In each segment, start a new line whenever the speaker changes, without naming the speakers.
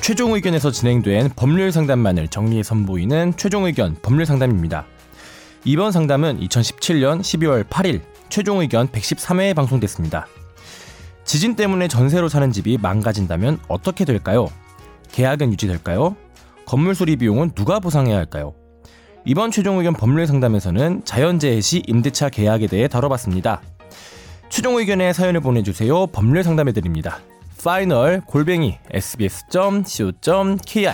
최종 의견에서 진행된 법률 상담만을 정리해 선보이는 최종 의견 법률 상담입니다. 이번 상담은 2017년 12월 8일 최종 의견 113회에 방송됐습니다. 지진 때문에 전세로 사는 집이 망가진다면 어떻게 될까요? 계약은 유지될까요? 건물 수리 비용은 누가 보상해야 할까요? 이번 최종 의견 법률 상담에서는 자연재해 시 임대차 계약에 대해 다뤄봤습니다. 최종 의견에 사연을 보내주세요. 법률 상담해드립니다. 파이널 골뱅이 sbs.co.kr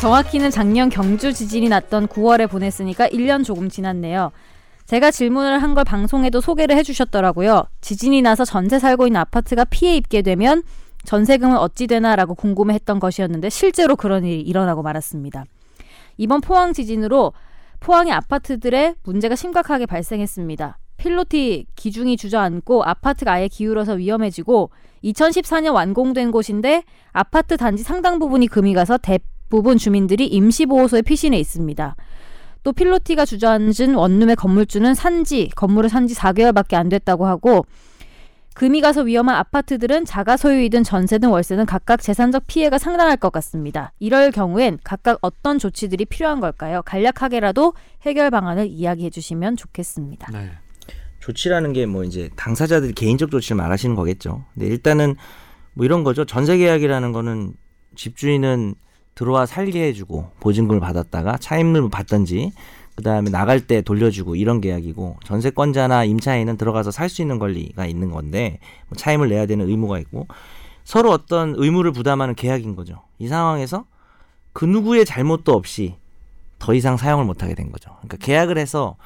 정확히는 작년 경주 지진이 났던 9월에 보냈으니까 1년 조금 지났네요. 제가 질문을 한 걸 방송에도 소개를 해주셨더라고요. 지진이 나서 전세 살고 있는 아파트가 피해 입게 되면 전세금은 어찌 되나라고 궁금해했던 것이었는데 실제로 그런 일이 일어나고 말았습니다. 이번 포항 지진으로 포항의 아파트들의 문제가 심각하게 발생했습니다. 필로티 기둥이 주저앉고 아파트가 아예 기울어서 위험해지고 2014년 완공된 곳인데 아파트 단지 상당 부분이 금이 가서 대부분 주민들이 임시보호소에 피신해 있습니다. 또 필로티가 주저앉은 원룸의 건물주는 산지 건물을 산지 4개월밖에 안 됐다고 하고 금이 가서 위험한 아파트들은 자가 소유이든 전세든 월세든 각각 재산적 피해가 상당할 것 같습니다. 이럴 경우엔 각각 어떤 조치들이 필요한 걸까요? 간략하게라도 해결 방안을 이야기해 주시면 좋겠습니다. 네.
조치라는 게 뭐 이제 당사자들이 개인적 조치를 말하시는 거겠죠. 근데 일단은 뭐 이런 거죠. 전세 계약이라는 거는 집주인은 들어와 살게 해주고 보증금을 받았다가 차임을 받던지 그 다음에 나갈 때 돌려주고 이런 계약이고 전세권자나 임차인은 들어가서 살 수 있는 권리가 있는 건데 뭐 차임을 내야 되는 의무가 있고 서로 어떤 의무를 부담하는 계약인 거죠. 이 상황에서 그 누구의 잘못도 없이 더 이상 사용을 못하게 된 거죠. 그러니까 계약을 해서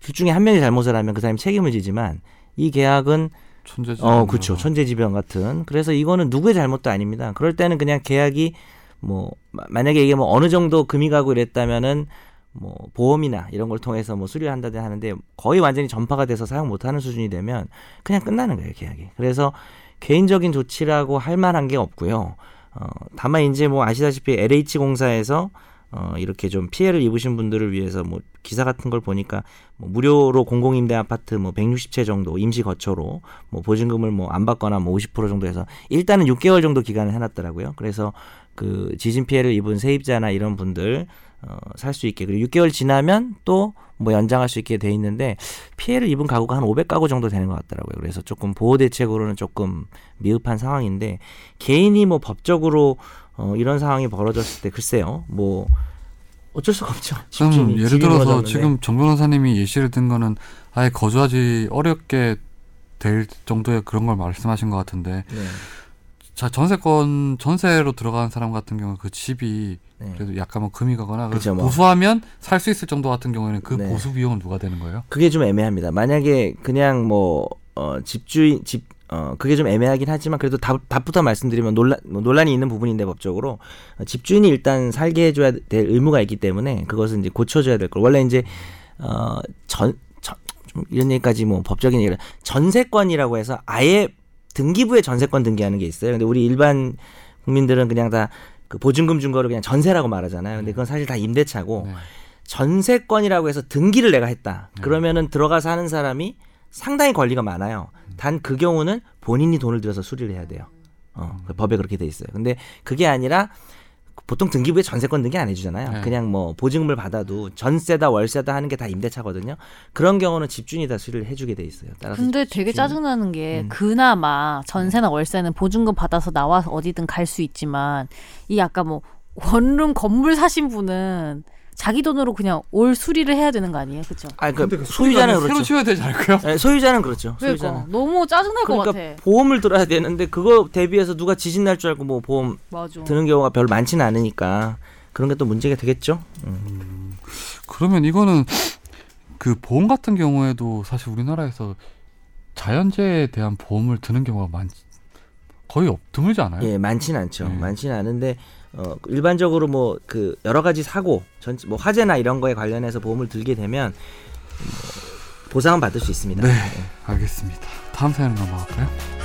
둘 중에 한 명이 잘못을 하면 그 사람이 책임을 지지만 이 계약은 천재지변. 어, 그렇죠. 천재지변 같은. 그래서 이거는 누구의 잘못도 아닙니다. 그럴 때는 그냥 계약이 뭐 만약에 이게 뭐 어느 정도 금이 가고 이랬다면은 뭐 보험이나 이런 걸 통해서 뭐 수리를 한다든 하는데 거의 완전히 전파가 돼서 사용 못하는 수준이 되면 그냥 끝나는 거예요 계약이. 그래서 개인적인 조치라고 할 만한 게 없고요. 어, 다만 이제 뭐 아시다시피 LH 공사에서 어, 이렇게 좀 피해를 입으신 분들을 위해서 뭐 기사 같은 걸 보니까 뭐 무료로 공공임대 아파트 뭐 160채 정도 임시 거처로 뭐 보증금을 뭐 안 받거나 뭐 50% 정도 해서 일단은 6개월 정도 기간을 해놨더라고요. 그래서 그 지진 피해를 입은 세입자나 이런 분들 어, 살 수 있게 그리고 6개월 지나면 또 뭐 연장할 수 있게 돼 있는데 피해를 입은 가구가 한 500가구 정도 되는 것 같더라고요. 그래서 조금 보호 대책으로는 조금 미흡한 상황인데 개인이 뭐 법적으로 어, 이런 상황이 벌어졌을 때 글쎄요 뭐 어쩔 수가 없죠.
그럼 예를 들어서 지금 정 변호사님이 예시를 든 거는 아예 거주하기 어렵게 될 정도의 그런 걸 말씀하신 것 같은데 네. 자 전세권 전세로 들어가는 사람 같은 경우 그 집이 네. 그래도 약간 뭐 금이 가거나 그렇죠, 뭐. 보수하면 살 수 있을 정도 같은 경우에는 그 네. 보수 비용은 누가 되는 거예요?
그게 좀 애매합니다. 만약에 그냥 뭐 어, 집주인 집 어, 그게 좀 애매하긴 하지만 그래도 답, 답부터 말씀드리면 논란, 뭐 논란이 있는 부분인데 법적으로 어, 집주인이 일단 살게 해줘야 될 의무가 있기 때문에 그것은 이제 고쳐줘야 될 걸. 원래 이제, 어, 전, 전, 좀 이런 얘기까지 뭐 법적인 얘기를 전세권이라고 해서 아예 등기부에 전세권 등기하는 게 있어요. 근데 우리 일반 국민들은 그냥 다 그 보증금 준 거를 그냥 전세라고 말하잖아요. 근데 그건 사실 다 임대차고 네. 전세권이라고 해서 등기를 내가 했다. 네. 그러면은 들어가서 하는 사람이 상당히 권리가 많아요. 단 그 경우는 본인이 돈을 들여서 수리를 해야 돼요. 어, 그 법에 그렇게 돼 있어요. 근데 그게 아니라 보통 등기부에 전세권 등기 안 해주잖아요. 네. 그냥 뭐 보증금을 받아도 전세다 월세다 하는 게 다 임대차거든요. 그런 경우는 집주인이 다 수리를 해주게 돼 있어요.
따라서 근데 되게 짜증나는 게 음. 그나마 전세나 월세는 보증금 받아서 나와서 어디든 갈 수 있지만 이 아까 뭐 원룸 건물 사신 분은 자기 돈으로 그냥 올 수리를 해야 되는 거 아니에요, 그렇죠?
아, 그 소유자는 그렇죠.
새로 지어야 되지 않을까요?
네, 소유자는 그렇죠.
그러니까 소유자는 너무 짜증날
그러니까
것 같아.
보험을 들어야 되는데 그거 대비해서 누가 지진 날 줄 알고 뭐 보험 맞아. 드는 경우가 별로 많지는 않으니까 그런 게 또 문제가 되겠죠. 음. 음.
그러면 이거는 그 보험 같은 경우에도 사실 우리나라에서 자연재해에 대한 보험을 드는 경우가 많 거의 없 드물지 않아요?
예, 많지는 않죠. 네. 많지는 않은데 어, 일반적으로 뭐 그 여러 가지 사고, 전, 뭐 화재나 이런 거에 관련해서 보험을 들게 되면 뭐 보상은 받을 수 있습니다.
네, 알겠습니다. 다음 사연 넘어갈까요?